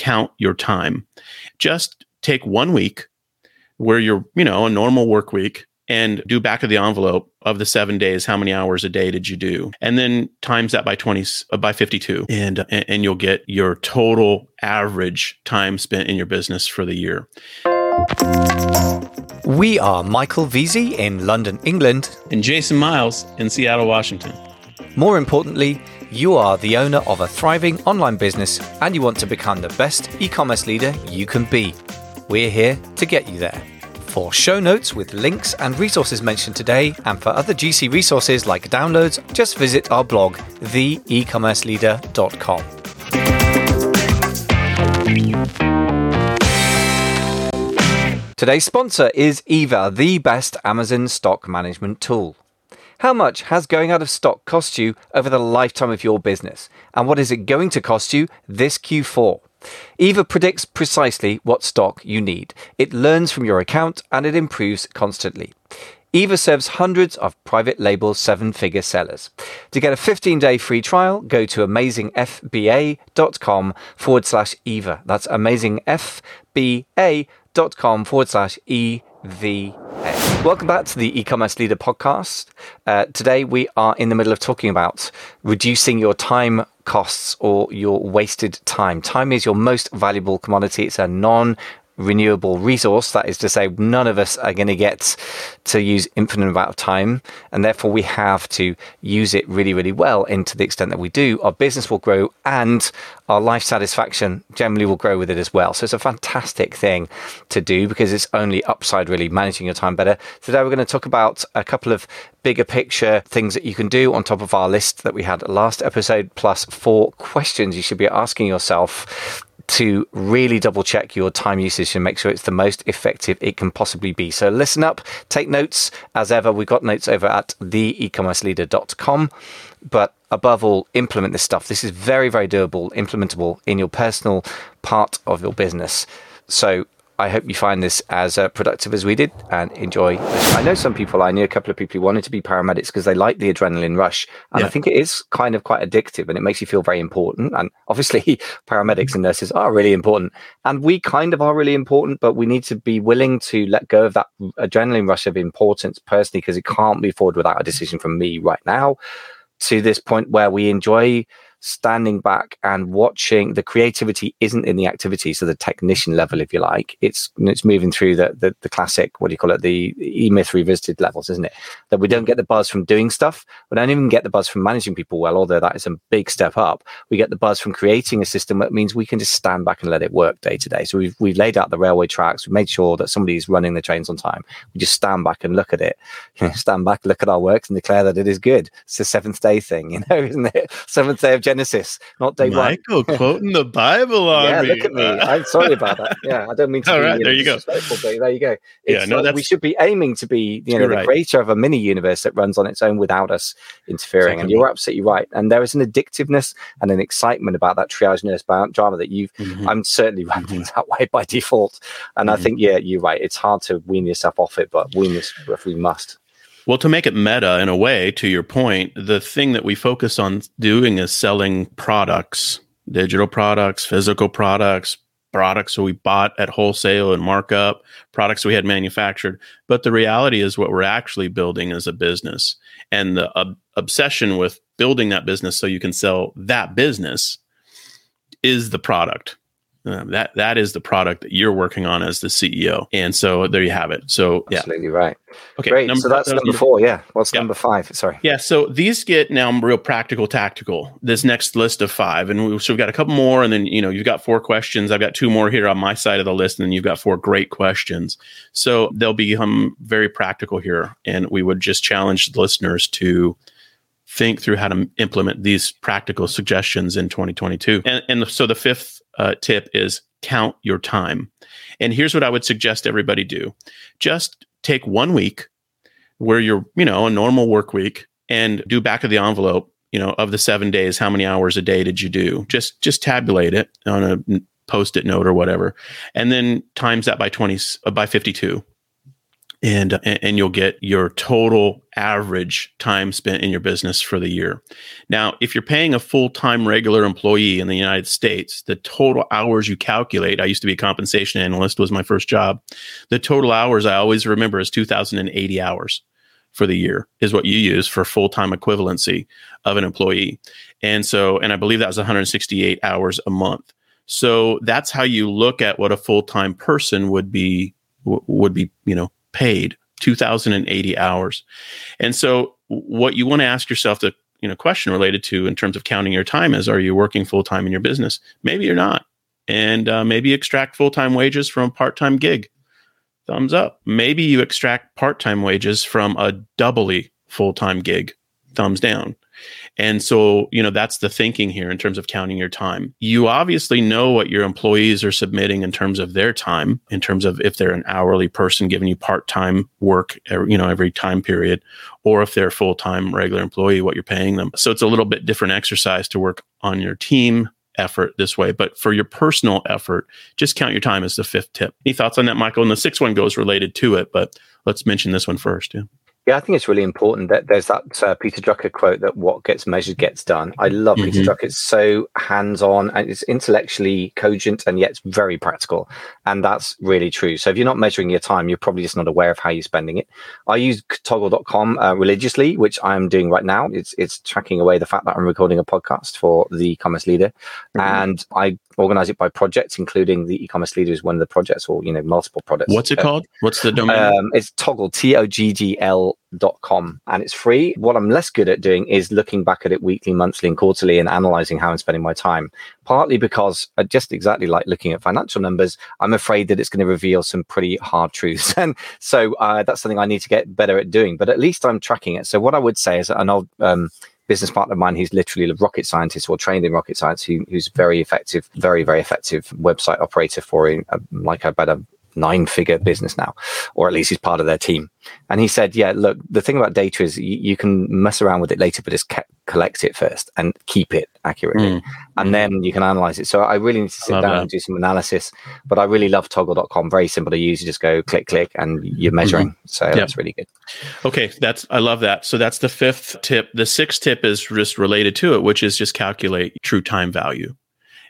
count your time. Just take one week where you're, you know, a normal work week and do back of the envelope of the seven days. How many hours a day did you do? And then times that by 20, uh, by 52. And, and you'll get your total average time spent in your business for the year. We are Michael Veazey in London, England, and Jason Miles in Seattle, Washington. More importantly, you are the owner of a thriving online business and you want to become the best e commerce leader you can be. We're here to get you there. For show notes with links and resources mentioned today, and for other GC resources like downloads, just visit our blog, theecommerceleader.com. Today's sponsor is Eva, the best Amazon stock management tool. How much has going out of stock cost you over the lifetime of your business? And what is it going to cost you this Q4? Eva predicts precisely what stock you need. It learns from your account and it improves constantly. Eva serves hundreds of private label seven figure sellers. To get a 15 day free trial, go to amazingfba.com forward slash Eva. That's amazingfba.com forward slash EVA. Welcome back to the e-commerce leader podcast. Uh, today we are in the middle of talking about reducing your time costs or your wasted time. Time is your most valuable commodity. It's a non renewable resource. That is to say, none of us are going to get to use infinite amount of time, and therefore we have to use it really, really well. And to the extent that we do, our business will grow, and our life satisfaction generally will grow with it as well. So it's a fantastic thing to do because it's only upside really managing your time better. Today we're going to talk about a couple of bigger picture things that you can do on top of our list that we had last episode, plus four questions you should be asking yourself to really double check your time usage and make sure it's the most effective it can possibly be. So listen up, take notes. As ever, we've got notes over at theecommerceleader.com. But above all, implement this stuff. This is very, very doable, implementable in your personal part of your business. So I hope you find this as uh, productive as we did and enjoy. I know some people, I knew a couple of people who wanted to be paramedics because they like the adrenaline rush. And yeah. I think it is kind of quite addictive and it makes you feel very important. And obviously, paramedics and nurses are really important. And we kind of are really important, but we need to be willing to let go of that adrenaline rush of importance personally because it can't move forward without a decision from me right now to this point where we enjoy standing back and watching the creativity isn't in the activity so the technician level if you like it's it's moving through the the, the classic what do you call it the e-myth revisited levels isn't it? That we don't get the buzz from doing stuff. We don't even get the buzz from managing people well although that is a big step up. We get the buzz from creating a system that means we can just stand back and let it work day to day. So we've, we've laid out the railway tracks. We've made sure that somebody's running the trains on time. We just stand back and look at it. Stand back look at our works and declare that it is good. It's a seventh day thing you know isn't it? Seventh day of Genesis, not day Michael one. Michael quoting the Bible on yeah, me. look at me. I'm sorry about that. Yeah, I don't mean to. All be, right, there you go. But there you go. It's yeah, no, like we should be aiming to be, you know, the right. creator of a mini universe that runs on its own without us interfering. Second and you're absolutely right. And there is an addictiveness and an excitement about that triage nurse drama that you've. Mm-hmm. I'm certainly running mm-hmm. that way by default. And mm-hmm. I think, yeah, you're right. It's hard to wean yourself off it, but wean this if we must. Well, to make it meta in a way, to your point, the thing that we focus on doing is selling products, digital products, physical products, products we bought at wholesale and markup, products we had manufactured. But the reality is, what we're actually building is a business. And the obsession with building that business so you can sell that business is the product. Uh, that that is the product that you're working on as the CEO, and so there you have it. So yeah. absolutely right. Okay, great. Number, so that's number four. Yeah. What's yeah. number five? Sorry. Yeah. So these get now real practical, tactical. This next list of five, and we, so we've got a couple more, and then you know you've got four questions. I've got two more here on my side of the list, and then you've got four great questions. So they'll become very practical here, and we would just challenge the listeners to think through how to implement these practical suggestions in 2022. And, and so the fifth uh, tip is count your time. And here's what I would suggest everybody do just take one week where you're, you know, a normal work week and do back of the envelope, you know, of the seven days, how many hours a day did you do? Just, just tabulate it on a post it note or whatever. And then times that by 20, uh, by 52 and and you'll get your total average time spent in your business for the year. Now, if you're paying a full-time regular employee in the United States, the total hours you calculate, I used to be a compensation analyst was my first job. The total hours I always remember is 2080 hours for the year is what you use for full-time equivalency of an employee. And so and I believe that was 168 hours a month. So that's how you look at what a full-time person would be would be, you know, paid 2080 hours. And so what you want to ask yourself the you know question related to in terms of counting your time is are you working full time in your business? Maybe you're not. And uh, maybe extract full time wages from a part time gig. Thumbs up. Maybe you extract part time wages from a doubly full time gig. Thumbs down. And so, you know, that's the thinking here in terms of counting your time. You obviously know what your employees are submitting in terms of their time, in terms of if they're an hourly person giving you part-time work, you know, every time period, or if they're a full-time regular employee, what you're paying them. So it's a little bit different exercise to work on your team effort this way. But for your personal effort, just count your time as the fifth tip. Any thoughts on that, Michael? And the sixth one goes related to it, but let's mention this one first. Yeah. Yeah, I think it's really important that there's that uh, Peter Drucker quote that what gets measured gets done. I love mm-hmm. Peter Drucker. It's so hands on and it's intellectually cogent and yet it's very practical. And that's really true. So if you're not measuring your time, you're probably just not aware of how you're spending it. I use toggl.com uh, religiously, which I'm doing right now. It's, it's tracking away the fact that I'm recording a podcast for the e-commerce leader. Mm-hmm. And I organize it by projects, including the e-commerce leader is one of the projects or, you know, multiple projects. What's it uh, called? What's the domain? Um, it's toggl, T-O-G-G-L com and it's free. What I'm less good at doing is looking back at it weekly, monthly, and quarterly and analyzing how I'm spending my time. Partly because, uh, just exactly like looking at financial numbers, I'm afraid that it's going to reveal some pretty hard truths. And so uh, that's something I need to get better at doing. But at least I'm tracking it. So what I would say is an old um, business partner of mine who's literally a rocket scientist or trained in rocket science, who, who's very effective, very, very effective website operator for a, like about a nine figure business now, or at least he's part of their team. And he said, Yeah, look, the thing about data is you, you can mess around with it later, but just collect it first and keep it accurately. Mm. And mm. then you can analyze it. So I really need to sit down that. and do some analysis. But I really love toggl.com. Very simple to use. You just go click, click, and you're measuring. Mm-hmm. So yep. that's really good. Okay. That's, I love that. So that's the fifth tip. The sixth tip is just related to it, which is just calculate true time value.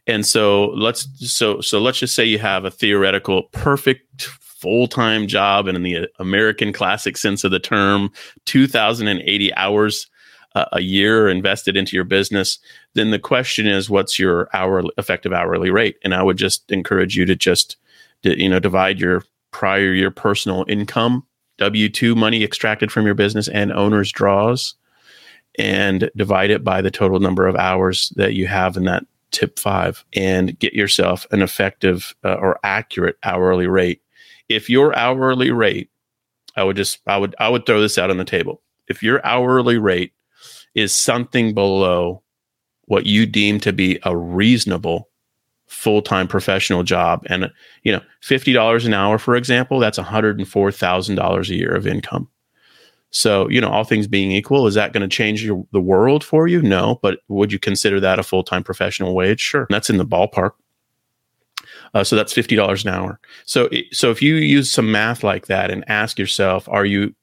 And so let's so so let's just say you have a theoretical perfect full-time job and in the American classic sense of the term 2080 hours uh, a year invested into your business then the question is what's your hour effective hourly rate? And I would just encourage you to just you know divide your prior year personal income W2 money extracted from your business and owner's draws and divide it by the total number of hours that you have in that tip five and get yourself an effective uh, or accurate hourly rate. If your hourly rate, I would just, I would, I would throw this out on the table. If your hourly rate is something below what you deem to be a reasonable full-time professional job and you know $50 an hour for example that's $104000 a year of income so, you know, all things being equal, is that going to change your, the world for you? No, but would you consider that a full time professional wage? Sure, that's in the ballpark. Uh, so that's fifty dollars an hour. So, so if you use some math like that and ask yourself, are you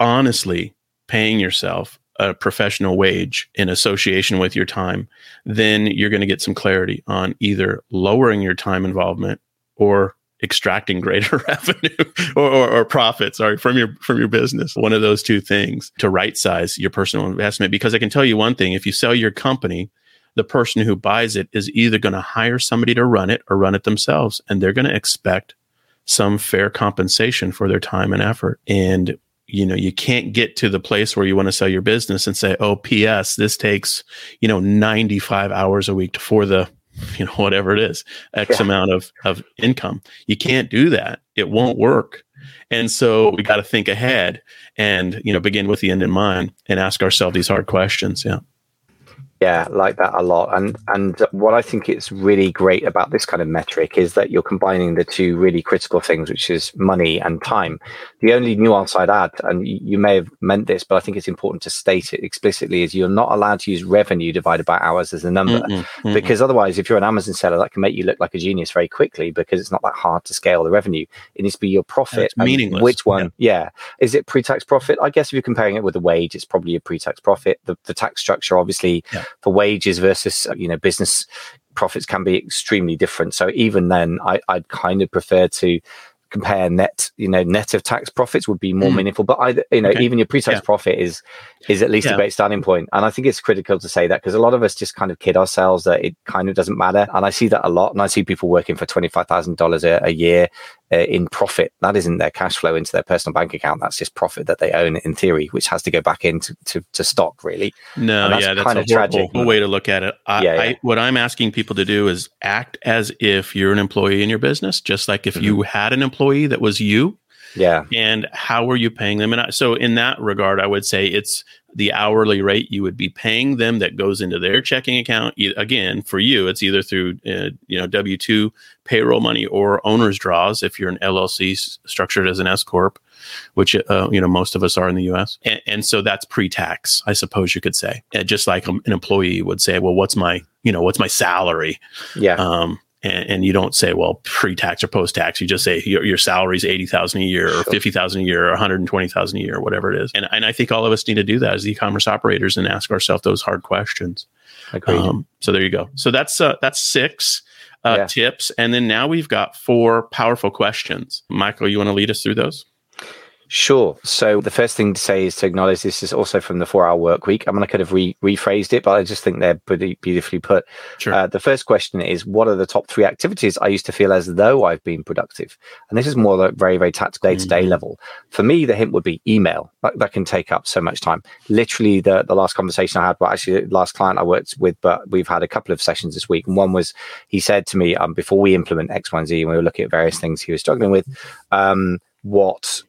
honestly paying yourself a professional wage in association with your time? Then you're going to get some clarity on either lowering your time involvement or extracting greater revenue or, or, or, profit sorry from your from your business. One of those two things to right size your personal investment because i can tell you one thing if you sell your company the person who buys it is either going to hire somebody to run it or run it themselves and they're going to expect some fair compensation for their time and effort. And you know you can't get to the place where you want to sell your business and say oh ps this takes you know 95 hours a week for the you know whatever it is x yeah. amount of of income. You can't do that. It won't work. And so we got to think ahead and you know begin with the end in mind and ask ourselves these hard questions. Yeah Yeah, like that a lot. And and what I think is really great about this kind of metric is that you're combining the two really critical things, which is money and time. The only nuance I'd add, and you may have meant this, but I think it's important to state it explicitly, is you're not allowed to use revenue divided by hours as a number, mm-mm, mm-mm. because otherwise, if you're an Amazon seller, that can make you look like a genius very quickly because it's not that hard to scale the revenue. It needs to be your profit. meaningless. Which one? Yeah. yeah. Is it pre-tax profit? I guess if you're comparing it with a wage, it's probably a pre-tax profit. The, the tax structure, obviously. Yeah for wages versus you know business profits can be extremely different. So even then, I, I'd kind of prefer to compare net, you know, net of tax profits would be more mm. meaningful. But I, you know, okay. even your pre-tax yeah. profit is is at least yeah. a great starting point. And I think it's critical to say that because a lot of us just kind of kid ourselves that it kind of doesn't matter. And I see that a lot. And I see people working for twenty five thousand dollars a year uh, in profit. That isn't their cash flow into their personal bank account. That's just profit that they own in theory, which has to go back into to, to stock. Really. No, that's yeah, that's kind a of tragic way to look at it. I, yeah, yeah. I, what I'm asking people to do is act as if you're an employee in your business, just like if mm-hmm. you had an employee that was you yeah. And how are you paying them? And I, so, in that regard, I would say it's the hourly rate you would be paying them that goes into their checking account. Again, for you, it's either through uh, you know W two payroll money or owner's draws if you're an LLC structured as an S corp, which uh, you know most of us are in the U.S. And, and so that's pre-tax, I suppose you could say. And just like an employee would say, well, what's my you know what's my salary? Yeah. Um, and, and, you don't say, well, pre-tax or post-tax. You just say your, your salary is eighty thousand a year, or fifty thousand a year, or one hundred and twenty thousand a year, whatever it is. And and I think all of us need to do that as e-commerce operators and ask ourselves those hard questions. Um, so there you go. So that's uh, that's six uh, yeah. tips, and then now we've got four powerful questions. Michael, you want to lead us through those? Sure. So the first thing to say is to acknowledge this is also from the four hour work week. I'm going to kind of re- rephrased it, but I just think they're pretty beautifully put. Sure. Uh, the first question is What are the top three activities I used to feel as though I've been productive? And this is more like very, very tactical day to day level. For me, the hint would be email. That, that, can take up so much time. Literally, the, the last conversation I had, well, actually, the last client I worked with, but we've had a couple of sessions this week. And one was he said to me, um, before we implement X, Y, and Z, and we were looking at various things he was struggling with, um, what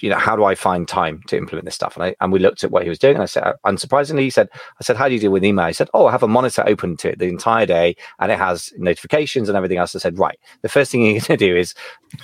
you know, how do I find time to implement this stuff? And I and we looked at what he was doing, and I said, uh, unsurprisingly, he said, I said, how do you deal with email? He said, oh, I have a monitor open to it the entire day, and it has notifications and everything else. I said, right, the first thing you're going to do is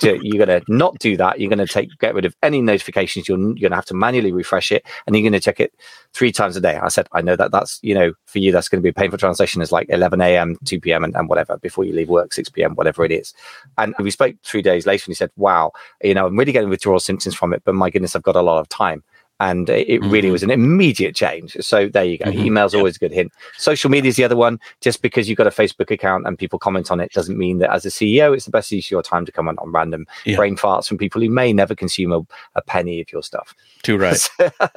to, you're going to not do that. You're going to take get rid of any notifications. You're, you're going to have to manually refresh it, and you're going to check it three times a day. I said, I know that that's you know for you that's going to be a painful transition. Is like 11 a.m., 2 p.m., and, and whatever before you leave work, 6 p.m., whatever it is. And we spoke three days later, and he said, wow, you know, I'm really getting withdrawal symptoms from it, but my goodness, I've got a lot of time and it really mm-hmm. was an immediate change. So there you go. Mm-hmm. Email's always a good hint. Social media is the other one. Just because you've got a Facebook account and people comment on it doesn't mean that as a CEO, it's the best use of your time to comment on random yeah. brain farts from people who may never consume a, a penny of your stuff. Too right. so,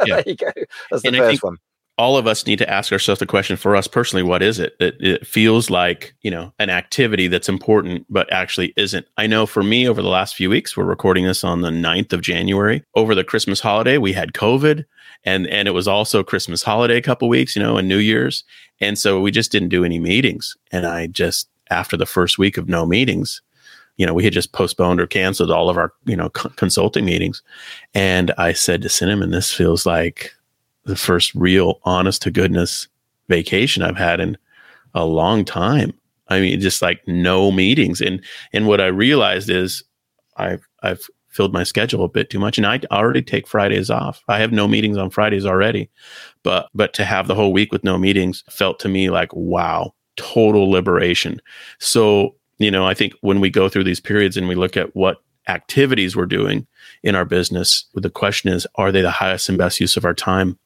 yeah. there you go. That's the and first one all of us need to ask ourselves the question for us personally what is it? It, it feels like you know an activity that's important but actually isn't. I know for me over the last few weeks we're recording this on the 9th of january. Over the christmas holiday we had covid and and it was also christmas holiday a couple weeks you know and new year's. And so we just didn't do any meetings. And i just after the first week of no meetings you know we had just postponed or canceled all of our you know c- consulting meetings. And i said to cinnamon this feels like the first real honest to goodness vacation I've had in a long time. I mean, just like no meetings. And and what I realized is I've I've filled my schedule a bit too much. And I already take Fridays off. I have no meetings on Fridays already. But but to have the whole week with no meetings felt to me like wow, total liberation. So, you know, I think when we go through these periods and we look at what activities we're doing in our business, the question is, are they the highest and best use of our time?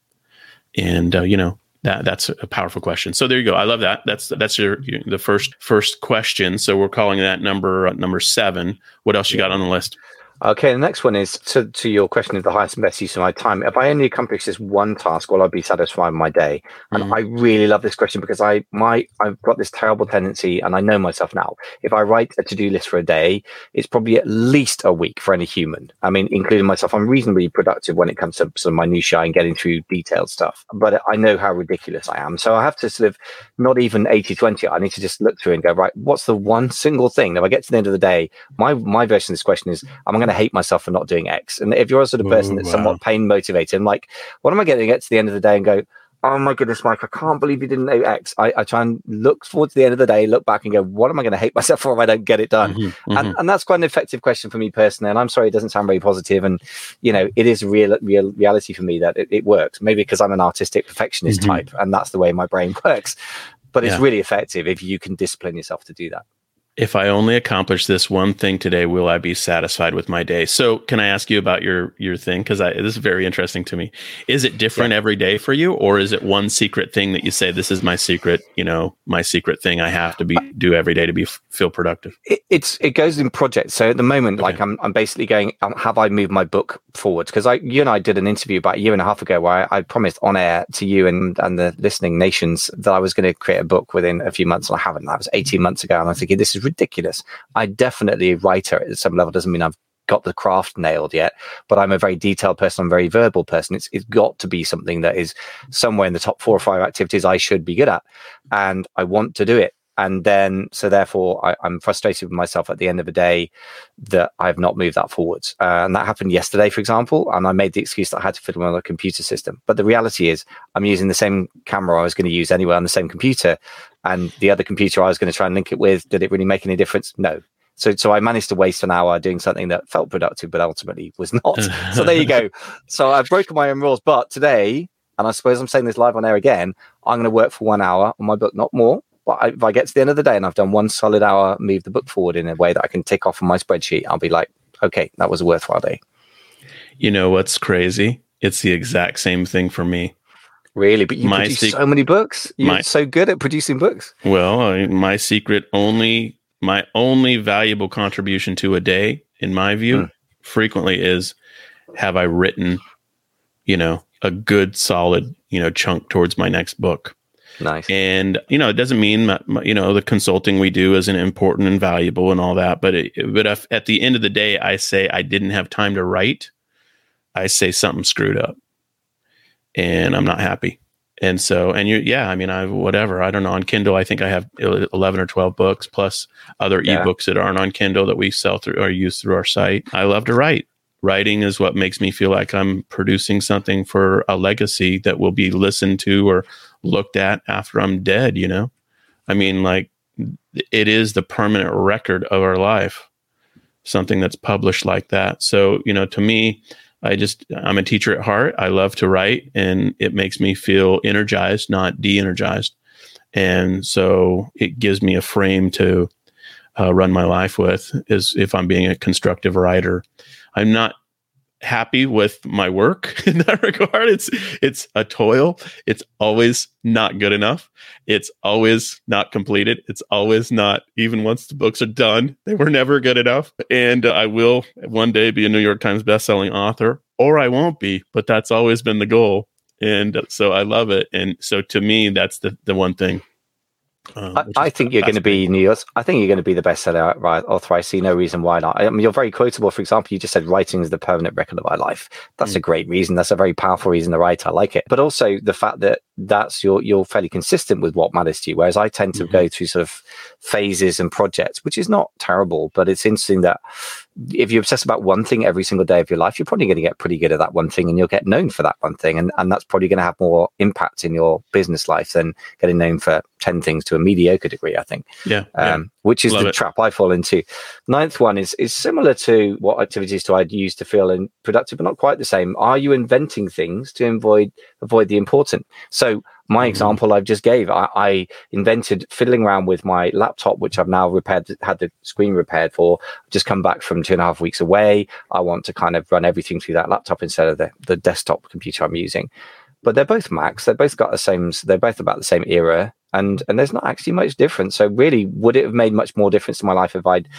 And uh, you know that that's a powerful question. So there you go. I love that. That's that's your, the first first question. So we're calling that number uh, number seven. What else you got on the list? Okay, the next one is to, to your question of the highest and best use of my time. If I only accomplish this one task, will I be satisfied with my day? And mm-hmm. I really love this question because I my I've got this terrible tendency, and I know myself now. If I write a to do list for a day, it's probably at least a week for any human. I mean, including myself, I'm reasonably productive when it comes to some minutiae and getting through detailed stuff. But I know how ridiculous I am, so I have to sort of not even 80-20. I need to just look through and go right. What's the one single thing? If I get to the end of the day, my my version of this question is, I'm going to hate myself for not doing X. And if you're a sort of person Ooh, that's wow. somewhat pain motivated, I'm like, what am I going to get to the end of the day and go, oh my goodness, Mike, I can't believe you didn't know X. I, I try and look forward to the end of the day, look back and go, what am I going to hate myself for if I don't get it done? Mm-hmm, mm-hmm. And, and that's quite an effective question for me personally. And I'm sorry, it doesn't sound very positive. And, you know, it is real, real reality for me that it, it works. Maybe because I'm an artistic perfectionist mm-hmm. type and that's the way my brain works. But it's yeah. really effective if you can discipline yourself to do that if I only accomplish this one thing today, will I be satisfied with my day? So, can I ask you about your your thing? Because this is very interesting to me. Is it different yeah. every day for you, or is it one secret thing that you say this is my secret? You know, my secret thing I have to be do every day to be feel productive. It, it's it goes in projects. So at the moment, okay. like I'm I'm basically going. Um, have I moved my book forward? Because I you and I did an interview about a year and a half ago where I, I promised on air to you and and the listening nations that I was going to create a book within a few months, and I haven't. That was 18 months ago, and I'm thinking this ridiculous. I definitely a writer at some level doesn't mean I've got the craft nailed yet, but I'm a very detailed person. I'm a very verbal person. It's it's got to be something that is somewhere in the top four or five activities I should be good at, and I want to do it. And then, so therefore, I, am frustrated with myself at the end of the day that I've not moved that forwards. Uh, and that happened yesterday, for example. And I made the excuse that I had to fiddle with a computer system. But the reality is, I'm using the same camera I was going to use anyway on the same computer and the other computer I was going to try and link it with, did it really make any difference? No. So, so I managed to waste an hour doing something that felt productive, but ultimately was not. so there you go. So I've broken my own rules. But today, and I suppose I'm saying this live on air again, I'm going to work for one hour on my book, not more. But I, if I get to the end of the day and I've done one solid hour, move the book forward in a way that I can tick off on my spreadsheet, I'll be like, okay, that was a worthwhile day. You know what's crazy? It's the exact same thing for me. Really, but you my produce so many books. You're my, so good at producing books. Well, I, my secret only, my only valuable contribution to a day, in my view, mm. frequently is: have I written, you know, a good, solid, you know, chunk towards my next book. Nice. And you know, it doesn't mean that, you know the consulting we do isn't important and valuable and all that, but it, but if, at the end of the day, I say I didn't have time to write. I say something screwed up and I'm not happy. And so, and you, yeah, I mean, I whatever. I don't know. On Kindle, I think I have eleven or twelve books plus other yeah. ebooks that aren't on Kindle that we sell through or use through our site. I love to write. Writing is what makes me feel like I'm producing something for a legacy that will be listened to or looked at after I'm dead. You know, I mean, like it is the permanent record of our life. Something that's published like that. So, you know, to me, I just, I'm a teacher at heart. I love to write and it makes me feel energized, not de energized. And so it gives me a frame to uh, run my life with is if I'm being a constructive writer. I'm not happy with my work in that regard. It's it's a toil. It's always not good enough. It's always not completed. It's always not even once the books are done, they were never good enough. And I will one day be a New York Times bestselling author or I won't be, but that's always been the goal. And so I love it. And so to me that's the the one thing um, I, I think you're going to be news. I think you're going to be the bestseller author. I see no reason why not. I mean, you're very quotable. For example, you just said writing is the permanent record of my life. That's mm. a great reason. That's a very powerful reason to write. I like it. But also the fact that that's you're you're fairly consistent with what matters to you. Whereas I tend to mm-hmm. go through sort of phases and projects, which is not terrible, but it's interesting that if you obsess about one thing every single day of your life, you're probably going to get pretty good at that one thing and you'll get known for that one thing. And, and that's probably going to have more impact in your business life than getting known for 10 things to a mediocre degree, I think. Yeah. Um, yeah. Which is Love the it. trap I fall into. Ninth one is, is similar to what activities do I use to feel in productive, but not quite the same. Are you inventing things to avoid, avoid the important? So my mm-hmm. example I've just gave, I, I, invented fiddling around with my laptop, which I've now repaired, had the screen repaired for. just come back from two and a half weeks away. I want to kind of run everything through that laptop instead of the, the desktop computer I'm using. But they're both Macs. They've both got the same. They're both about the same era and and there's not actually much difference. So really, would it have made much more difference to my life if I'd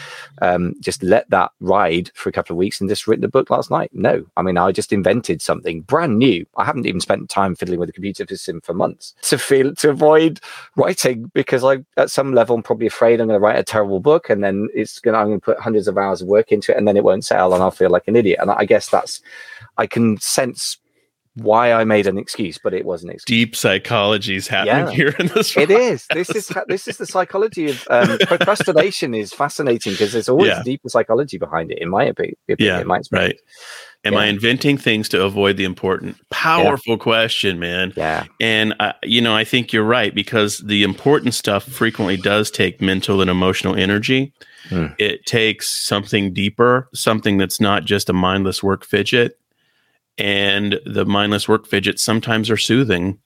um, just let that ride for a couple of weeks and just written a book last night? No, I mean I just invented something brand new. I haven't even spent time fiddling with the computer system for months to feel to avoid writing because I at some level I'm probably afraid I'm going to write a terrible book and then it's going to I'm going to put hundreds of hours of work into it and then it won't sell and I'll feel like an idiot. And I guess that's I can sense why I made an excuse, but it was an excuse. Deep psychology is happening yeah, here in this. It is. This is this is the psychology of um, procrastination. is fascinating because there's always yeah. deeper psychology behind it. In my opinion, yeah, in my right. Am yeah. I inventing things to avoid the important? Powerful yeah. question, man. Yeah. And, uh, you know, I think you're right because the important stuff frequently does take mental and emotional energy. Mm. It takes something deeper, something that's not just a mindless work fidget and the mindless work fidgets sometimes are soothing.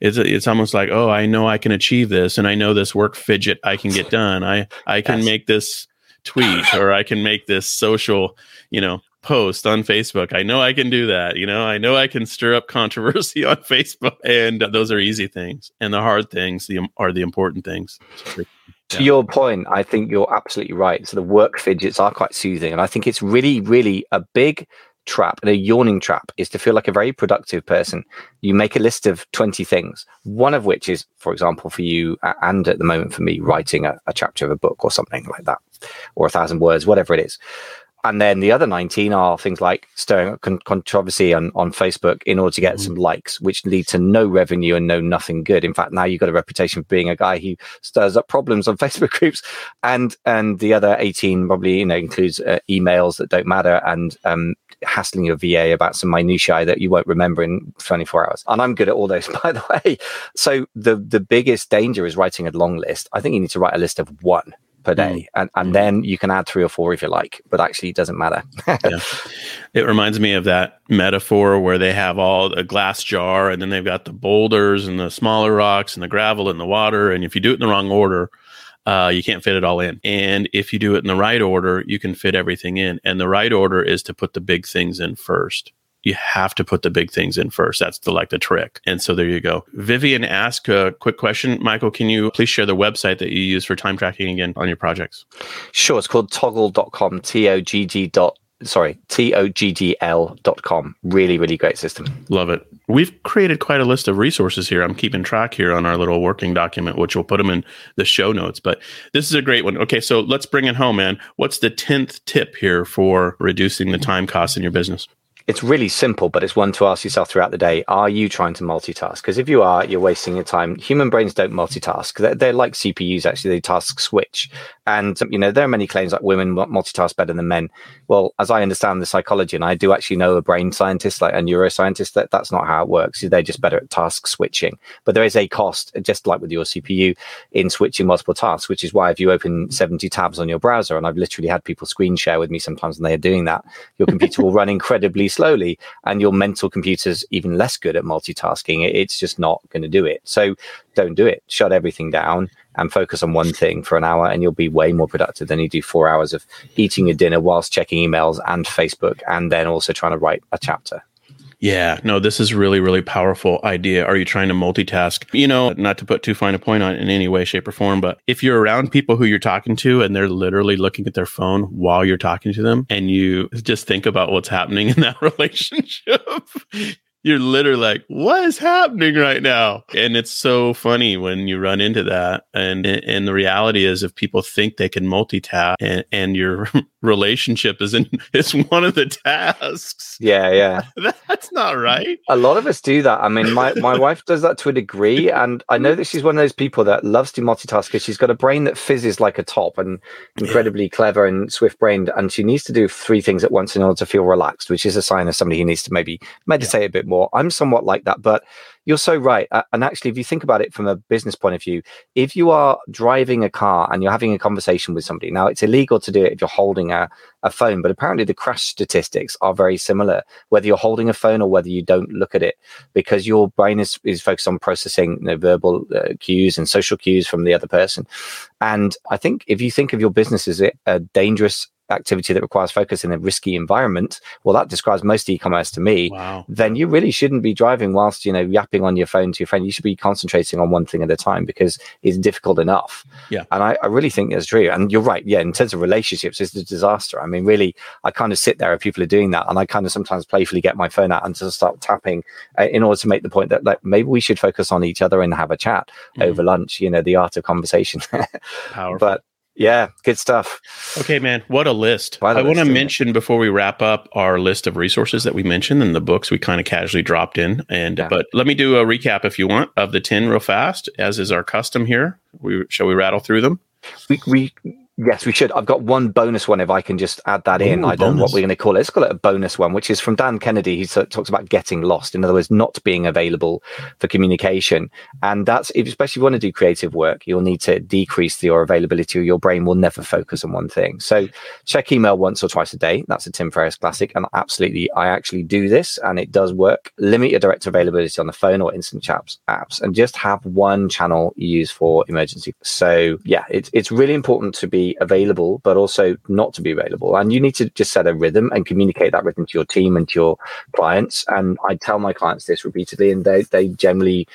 It's it's almost like, oh, I know I can achieve this, and I know this work fidget I can get done. I I can yes. make this tweet or I can make this social, you know, post on Facebook. I know I can do that. You know, I know I can stir up controversy on Facebook, and those are easy things. And the hard things the, are the important things. Yeah. To your point, I think you're absolutely right. So the work fidgets are quite soothing, and I think it's really, really a big trap and a yawning trap is to feel like a very productive person. You make a list of 20 things, one of which is, for example, for you, and at the moment for me, writing a, a chapter of a book or something like that, or a thousand words, whatever it is and then the other 19 are things like stirring up con- controversy on, on Facebook in order to get mm. some likes, which lead to no revenue and no nothing good. In fact, now you've got a reputation for being a guy who stirs up problems on Facebook groups. And and the other 18 probably you know includes uh, emails that don't matter and um, hassling your VA about some minutiae that you won't remember in 24 hours. And I'm good at all those, by the way. So the the biggest danger is writing a long list. I think you need to write a list of one per day mm. and, and mm. then you can add three or four if you like but actually it doesn't matter yeah. it reminds me of that metaphor where they have all a glass jar and then they've got the boulders and the smaller rocks and the gravel and the water and if you do it in the wrong order uh, you can't fit it all in and if you do it in the right order you can fit everything in and the right order is to put the big things in first you have to put the big things in first. That's the like the trick. And so there you go. Vivian asked a quick question. Michael, can you please share the website that you use for time tracking again on your projects? Sure. It's called toggl.com, T O G G dot sorry, T-O-G-G-L.com. Really, really great system. Love it. We've created quite a list of resources here. I'm keeping track here on our little working document, which we'll put them in the show notes. But this is a great one. Okay, so let's bring it home, man. What's the 10th tip here for reducing the time costs in your business? It's really simple, but it's one to ask yourself throughout the day. Are you trying to multitask? Because if you are, you're wasting your time. Human brains don't multitask. They're, they're, like CPUs, actually. They task switch. And, you know, there are many claims like women multitask better than men. Well, as I understand the psychology, and I do actually know a brain scientist, like a neuroscientist, that that's not how it works. They're just better at task switching. But there is a cost, just like with your CPU, in switching multiple tasks, which is why if you open 70 tabs on your browser, and I've literally had people screen share with me sometimes when they are doing that, your computer will run incredibly slowly slowly and your mental computer's even less good at multitasking. It's just not going to do it. So don't do it. Shut everything down and focus on one thing for an hour and you'll be way more productive than you do four hours of eating your dinner whilst checking emails and facebook and then also trying to write a chapter yeah, no, this is really, really powerful idea. Are you trying to multitask? You know, not to put too fine a point on in any way, shape, or form, but if you're around people who you're talking to and they're literally looking at their phone while you're talking to them, and you just think about what's happening in that relationship, you're literally like, what is happening right now? And it's so funny when you run into that. And and the reality is, if people think they can multitask, and, and your relationship is in is one of the tasks. Yeah, yeah, that's not right. A lot of us do that. I mean, my my wife does that to a degree, and I know that she's one of those people that loves to multitask because she's got a brain that fizzes like a top and incredibly yeah. clever and swift brained, and she needs to do three things at once in order to feel relaxed, which is a sign of somebody who needs to maybe meditate yeah. a bit more. I'm somewhat like that, but you're so right. And actually, if you think about it from a business point of view, if you are driving a car and you're having a conversation with somebody, now it's illegal to do it if you're holding a, a phone, but apparently the crash statistics are very similar, whether you're holding a phone or whether you don't look at it, because your brain is, is focused on processing you know, verbal uh, cues and social cues from the other person. And I think if you think of your business as a dangerous activity that requires focus in a risky environment, well, that describes most e-commerce to me. Wow. Then you really shouldn't be driving whilst you know yapping on your phone to your friend. You should be concentrating on one thing at a time because it's difficult enough. Yeah, and I, I really think that's true. And you're right. Yeah, in terms of relationships, it's a disaster. I mean, really, I kind of sit there if people are doing that, and I kind of sometimes playfully get my phone out and just start tapping uh, in order to make the point that like maybe we should focus on each other and have a chat mm. over lunch. You know, the art of conversation. Powerful. but Yeah, good stuff. Okay, man. What a list. Quite a I want to mention before we wrap up our list of resources that we mentioned and the books we kind of casually dropped in. And Yeah. but let me do a recap if you want of the 10 real fast, as is our custom here. We shall we rattle through them? We, we yes, we should. I've got one bonus one if I can just add that in. Ooh, I don't know what we're going to call it. Let's call it a bonus one, which is from Dan Kennedy. He talks about getting lost. In other words, not being available for communication. And that's if, especially if you want to do creative work, you'll need to decrease your availability or your brain will never focus on one thing. So check email once or twice a day. That's a Tim Ferriss classic. And absolutely, I actually do this and it does work. Limit your direct availability on the phone or instant chats apps and just have one channel you use for emergency. So yeah, it's, it's really important to be available, but also not to be available. And you need to just set a rhythm and communicate that rhythm to your team and to your clients. And I tell my clients this repeatedly and they, they generally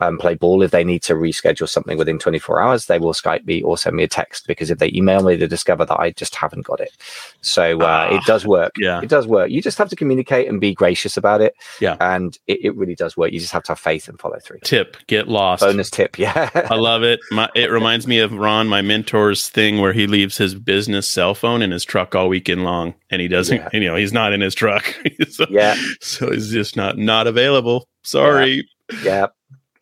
um, play ball. If they need to reschedule something within 24 hours, they will Skype me or send me a text because if they email me, they discover that I just haven't got it. So uh, Ah, it does work. yeah. It does work. You just have to communicate and be gracious about it. Yeah. And it, it really does work. You just have to have faith and follow through. Tip, get lost. Bonus tip. Yeah. I love it. My, it reminds me of Ron, my mentor's thing where he leaves his business cell phone in his truck all weekend long, and he doesn't. Yeah. You know, he's not in his truck, so, yeah. so he's just not not available. Sorry. Yeah.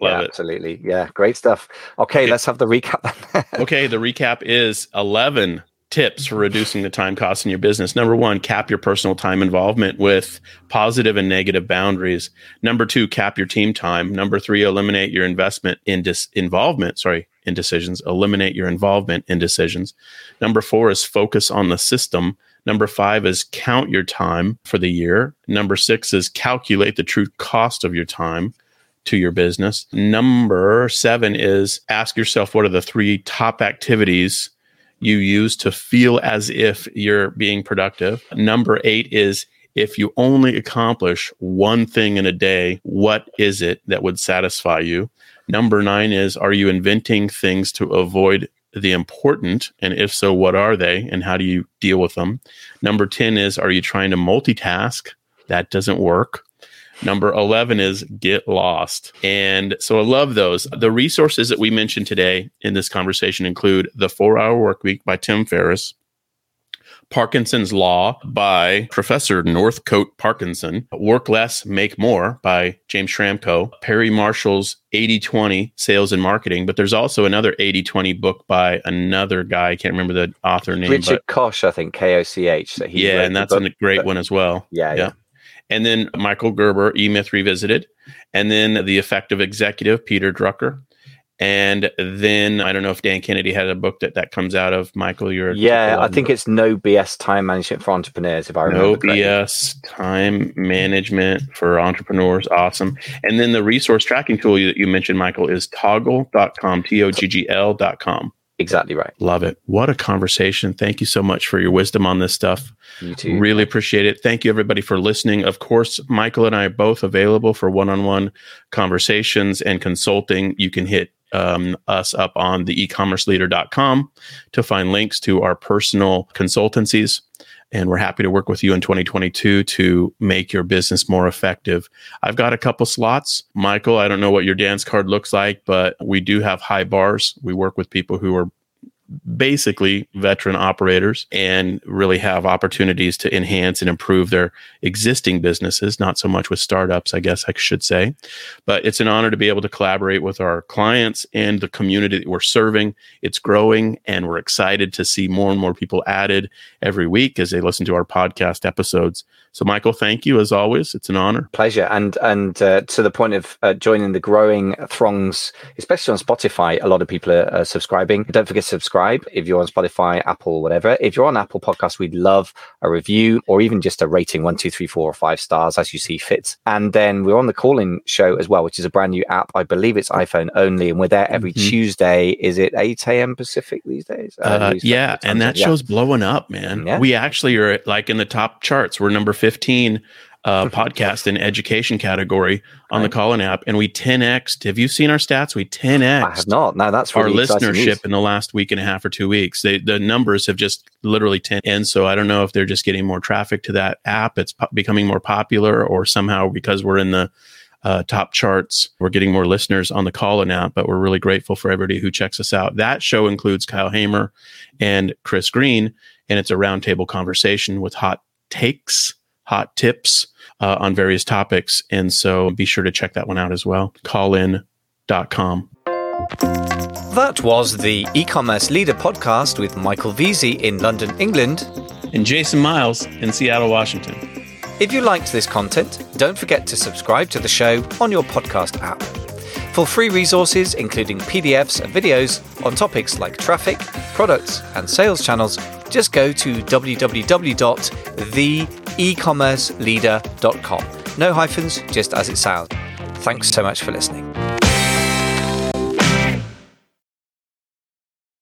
Love yeah, it. absolutely. Yeah. Great stuff. Okay. Let's have the recap. Okay, the recap is 11 tips for reducing the time costs in your business. Number one, cap your personal time involvement with positive and negative boundaries. Number two, cap your team time. Number three, eliminate your investment in dis- involvement. Sorry, in decisions. Eliminate your involvement in decisions. Number four is focus on the system. Number five is count your time for the year. Number six is calculate the true cost of your time to your business. Number seven is ask yourself what are the three top activities you use to feel as if you're being productive. Number eight is if you only accomplish one thing in a day, what is it that would satisfy you? Number nine is are you inventing things to avoid the important? And if so, what are they and how do you deal with them? Number 10 is are you trying to multitask? That doesn't work. Number 11 is get lost. And so I love those. The resources that we mentioned today in this conversation include The Four Hour Work Week by Tim Ferriss, Parkinson's Law by Professor Northcote Parkinson, Work Less, Make More by James Schramko, Perry Marshall's 80 20 Sales and Marketing. But there's also another 80 20 book by another guy. I can't remember the author name. Richard but Koch, I think, K O C H. That yeah, and that's a great that- one as well. Yeah, yeah. And then Michael Gerber, E Myth Revisited. And then The Effective Executive, Peter Drucker. And then I don't know if Dan Kennedy had a book that that comes out of. Michael, you're Yeah, I think it's no BS time management for entrepreneurs. If I remember no correctly. BS time management for entrepreneurs. Awesome. And then the resource tracking tool you- that you mentioned, Michael, is toggl.com, T O G G L.com. Exactly right. Love it. What a conversation. Thank you so much for your wisdom on this stuff. You too. Really appreciate it. Thank you, everybody, for listening. Of course, Michael and I are both available for one on one conversations and consulting. You can hit um, us up on the ecommerceleader.com to find links to our personal consultancies. And we're happy to work with you in 2022 to make your business more effective. I've got a couple slots. Michael, I don't know what your dance card looks like, but we do have high bars. We work with people who are basically veteran operators and really have opportunities to enhance and improve their existing businesses, not so much with startups, I guess I should say. But it's an honor to be able to collaborate with our clients and the community that we're serving. It's growing and we're excited to see more and more people added every week as they listen to our podcast episodes. So, Michael, thank you as always. It's an honor. Pleasure. And and uh, to the point of uh, joining the growing throngs, especially on Spotify, a lot of people are, are subscribing. Don't forget to subscribe if you're on Spotify, Apple, whatever. If you're on Apple Podcasts, we'd love a review or even just a rating one, two, three, four, or five stars as you see fit. And then we're on the Callin show as well, which is a brand new app. I believe it's iPhone only, and we're there every Mhm. Tuesday. Is it 8 a.m. Pacific these days? Uh, track yeah, and that. Yeah. show's blowing up, man. Yeah. We actually are like in the top charts. We're number 15 uh, podcast in education category on the Right. Callin app, and we 10x. Have you seen our stats? We 10x I have not. No, that's our really exciting listenership in the last week and a half or two weeks. They, the numbers have just literally 10. And so I don't know if they're just getting more traffic to that app. It's po- becoming more popular or somehow because we're in the uh, top charts. We're getting more listeners on the Callin app, but we're really grateful for everybody who checks us out. That show includes Kyle Hamer and Chris Green, and it's a roundtable conversation with hot takes, hot tips uh, on various topics. And so be sure to check that one out as well. Callin.com. That was the e-commerce leader podcast with Michael Veazey in London, England, and Jason Miles in Seattle, Washington. If you liked this content, don't forget to subscribe to the show on your podcast app. For free resources, including PDFs and videos on topics like traffic, products, and sales channels, just go to www.theecommerceleader.com. No hyphens, just as it sounds. Thanks so much for listening.